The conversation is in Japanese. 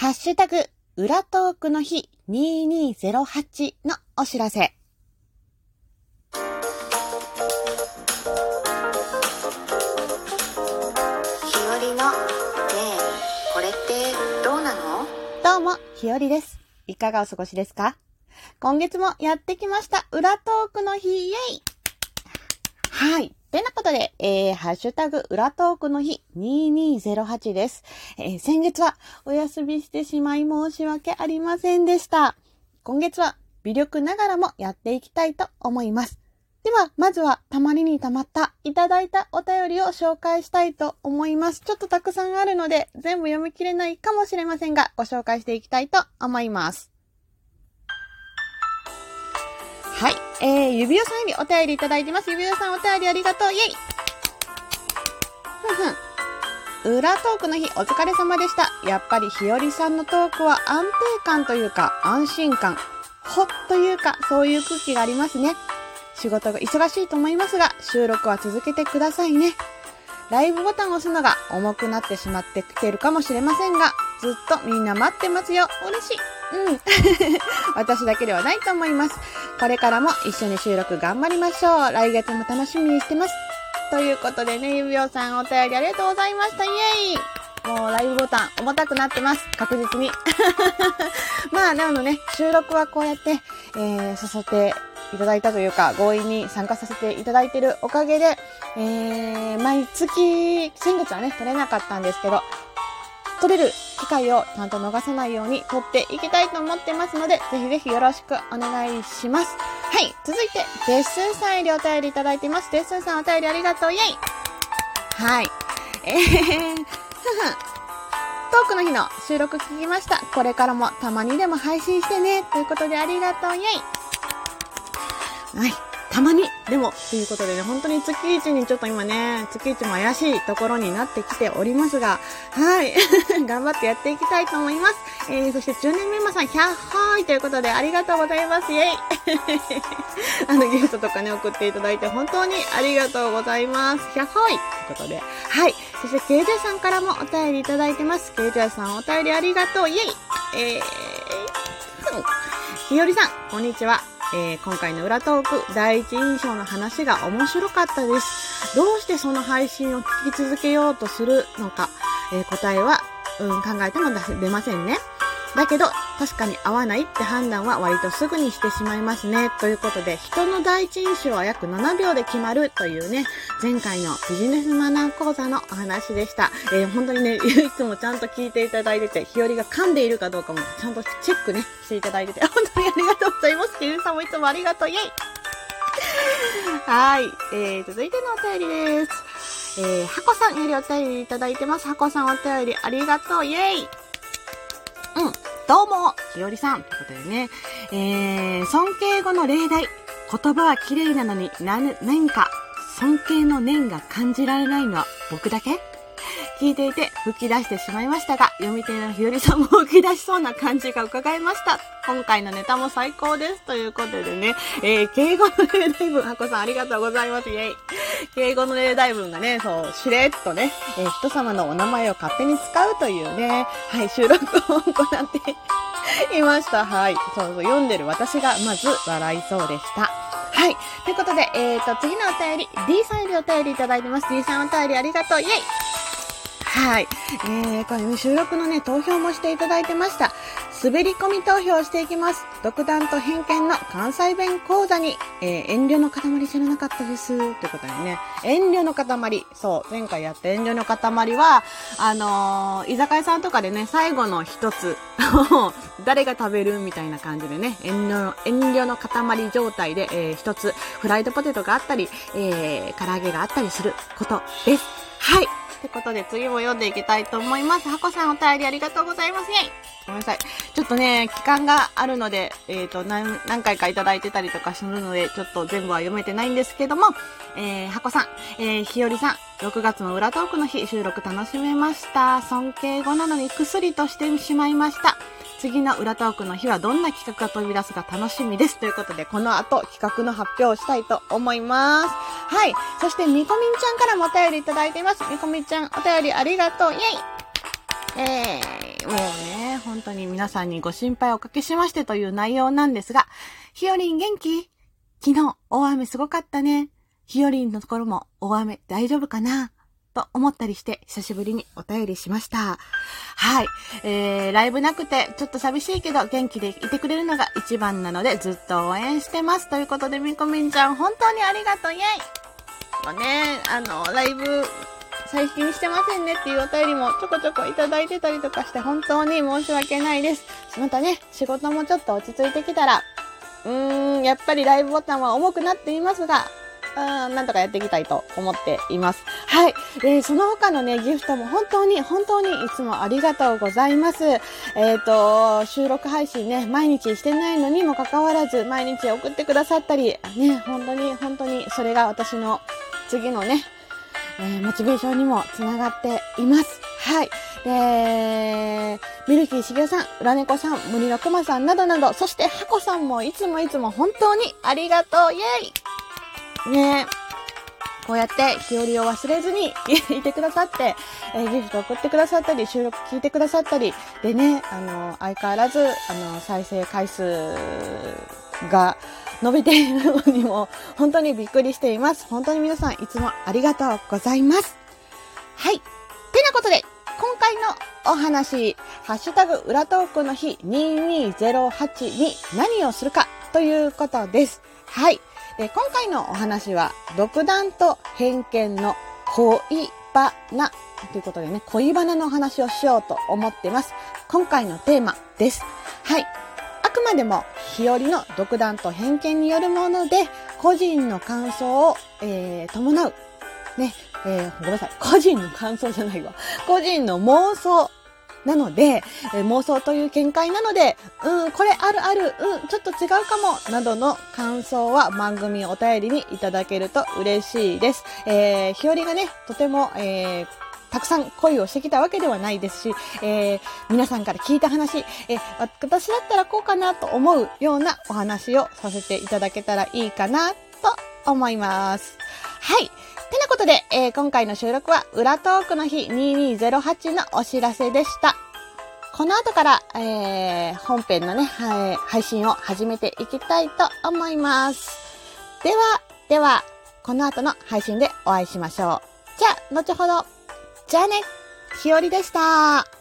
ハッシュタグ、裏トークの日2208のお知らせ。日和のねえこれってどうなの？どうも、ひよりです。いかがお過ごしですか？今月もやってきました、裏トークの日、イェイはい。てなことで、えー、ハッシュタグ、裏トークの日2208です。えー、先月はお休みしてしまい申し訳ありませんでした。今月は微力ながらもやっていきたいと思います。では、まずは、たまりにたまった、いただいたお便りを紹介したいと思います。ちょっとたくさんあるので、全部読み切れないかもしれませんが、ご紹介していきたいと思います。はい。えー、指輪さんよりお便りいただいてます。指輪さんお便りありがとう。イェイふんふん。裏トークの日、お疲れ様でした。やっぱりひよりさんのトークは安定感というか、安心感、ほっというか、そういう空気がありますね。仕事が忙しいと思いますが、収録は続けてくださいね。ライブボタンを押すのが重くなってしまってきてるかもしれませんが、ずっとみんな待ってますよ。嬉しい。うん。私だけではないと思います。これからも一緒に収録頑張りましょう。来月も楽しみにしてます。ということでね、指輪さんお便りありがとうございました。イェイもうライブボタン重たくなってます。確実に。まあ、でもね、収録はこうやって、えー、誘っていただいたというか、強引に参加させていただいてるおかげで、えー、毎月、先月はね、取れなかったんですけど、取れる機会をちゃんと逃さないように取っていきたいと思ってますので、ぜひぜひよろしくお願いします。はい、続いて、デッスンさんよりお便りいただいてます。デッスンさんお便りありがとう、イェイはい。えー、ふふん。トークの日の収録聞きました。これからもたまにでも配信してね。ということでありがとう、イェイはい。たまに、でも、ということでね、本当に月一にちょっと今ね、月一も怪しいところになってきておりますが、はい。頑張ってやっていきたいと思います。えー、そして10年目マさん、100はーいということでありがとうございます。イェイ あの、ギフトとかね、送っていただいて本当にありがとうございます。100はーいということで。はい。そして、ケイジャーさんからもお便りいただいてます。ケイジャーさんお便りありがとう。イェイえー、ひよりさん、こんにちは。えー今回の裏トーク、第一印象の話が面白かったです。どうしてその配信を聞き続けようとするのか、えー答えは、うん、考えても出出ませんね。だけど、確かに合わないって判断は割とすぐにしてしまいますね。ということで、人の第一印象は約7秒で決まるというね、前回のビジネスマナー講座のお話でした。えー本当にね、いつもちゃんと聞いていただいてて、日和が噛んでいるかどうかもちゃんとチェックね、していただいてて、本当にありがとうございます。キルさんもいつもありがとう。イェイはい。えー、続いてのお便りです。えー、ハコさんよりお便りいただいてます。ハコさんお便りありがとう。イェイ。どうも、ひよりさん。ということでね。えー、尊敬語の例題。言葉は綺麗なのに、な、何か、尊敬の念が感じられないのは僕だけ？聞いていて吹き出してしまいましたが、読み手のひよりさんも吹き出しそうな感じが伺えました。今回のネタも最高です。ということでね、えー、敬語の例題文、ハコさんありがとうございます。イェイ。敬語の例題文がね、そう、しれっとね、えー人様のお名前を勝手に使うというね、はい、収録を行っていました。はい。そうそう、読んでる私がまず笑いそうでした。はい。ということで、えーと、次のお便り、D さんよりお便りいただいてます。D さんお便りありがとう。イェイはい。えー、これね、収録のね、投票もしていただいてました。滑り込み投票していきます。独断と偏見の関西弁講座に、えー遠慮の塊知らなかったです。ということでね、遠慮の塊。そう、前回やった遠慮の塊は、あのー居酒屋さんとかでね、最後の一つ 誰が食べるみたいな感じでね、遠慮の、遠慮の塊状態で、えー一つ、フライドポテトがあったり、えー唐揚げがあったりすることです。はい。ってことで次も読んでいきたいと思います。ハコさんお便りありがとうございます。ごめんなさい。ちょっとね、期間があるので、えっ、と、何、何回かいただいてたりとかするので、ちょっと全部は読めてないんですけども、えー、ハコさん、えー、ひよりさん、6月の裏トークの日、収録楽しめました。尊敬語なのに薬としてしまいました。次の裏トークの日はどんな企画が飛び出すか楽しみです。ということで、この後企画の発表をしたいと思います。はい。そして、みこみんちゃんからもお便りいただいています。みこみんちゃん、お便りありがとう。イェイえー、もうね、本当に皆さんにご心配をおかけしましてという内容なんですが、ひよりん元気？昨日大雨すごかったね。ひよりんのところも大雨大丈夫かな？と思ったりして、久しぶりにお便りしました。はい。えー、ライブなくて、ちょっと寂しいけど、元気でいてくれるのが一番なので、ずっと応援してます。ということで、みこみんちゃん、本当にありがとう、イェイもうね、あの、ライブ、最近してませんねっていうお便りもちょこちょこいただいてたりとかして、本当に申し訳ないです。またね、仕事もちょっと落ち着いてきたら、うーん、やっぱりライブボタンは重くなっていますが、うーん、なんとかやっていきたいと思っています。はい。で、その他のね、ギフトも本当に、本当にいつもありがとうございます。えっ、ー、と、収録配信ね、毎日してないのにもかかわらず、毎日送ってくださったり、ね、本当に、本当に、それが私の次のね、えー、モチベーションにもつながっています。はい。で、ミルキーしげさん、裏猫さん、森のくまさんなどなど、そしてハコさんもいつもいつも本当にありがとうイェイねこうやって日和を忘れずに いてくださって、えー、ギフト送ってくださったり、収録聞いてくださったり、でね、あの、相変わらず、あの、再生回数が伸びているのにも、本当にびっくりしています。本当に皆さん、いつもありがとうございます。はい。てなことで、今回のお話、ハッシュタグ裏トークの日2208に何をするかということです。はい。で今回のお話は、独断と偏見の恋バナということでね、恋バナの話をしようと思ってます。今回のテーマです。はい。くまでも日和の独断と偏見によるもので、個人の感想を、えー、伴う。ね、えー、ごめんなさい。個人の感想じゃないわ。個人の妄想なので、えー、妄想という見解なので、うん、これあるある、うん、ちょっと違うかも、などの感想は番組お便りにいただけると嬉しいです。えー、日和がね、とても、えー、たくさん恋をしてきたわけではないですし、えー、皆さんから聞いた話、えー、私だったらこうかなと思うようなお話をさせていただけたらいいかなと思います。はい。てなことで、えー、今回の収録は裏トークの日2208のお知らせでした。この後から、えー、本編のね、はい、配信を始めていきたいと思います。では、では、この後の配信でお会いしましょう。じゃあ、後ほど。じゃあね、ひよりでした。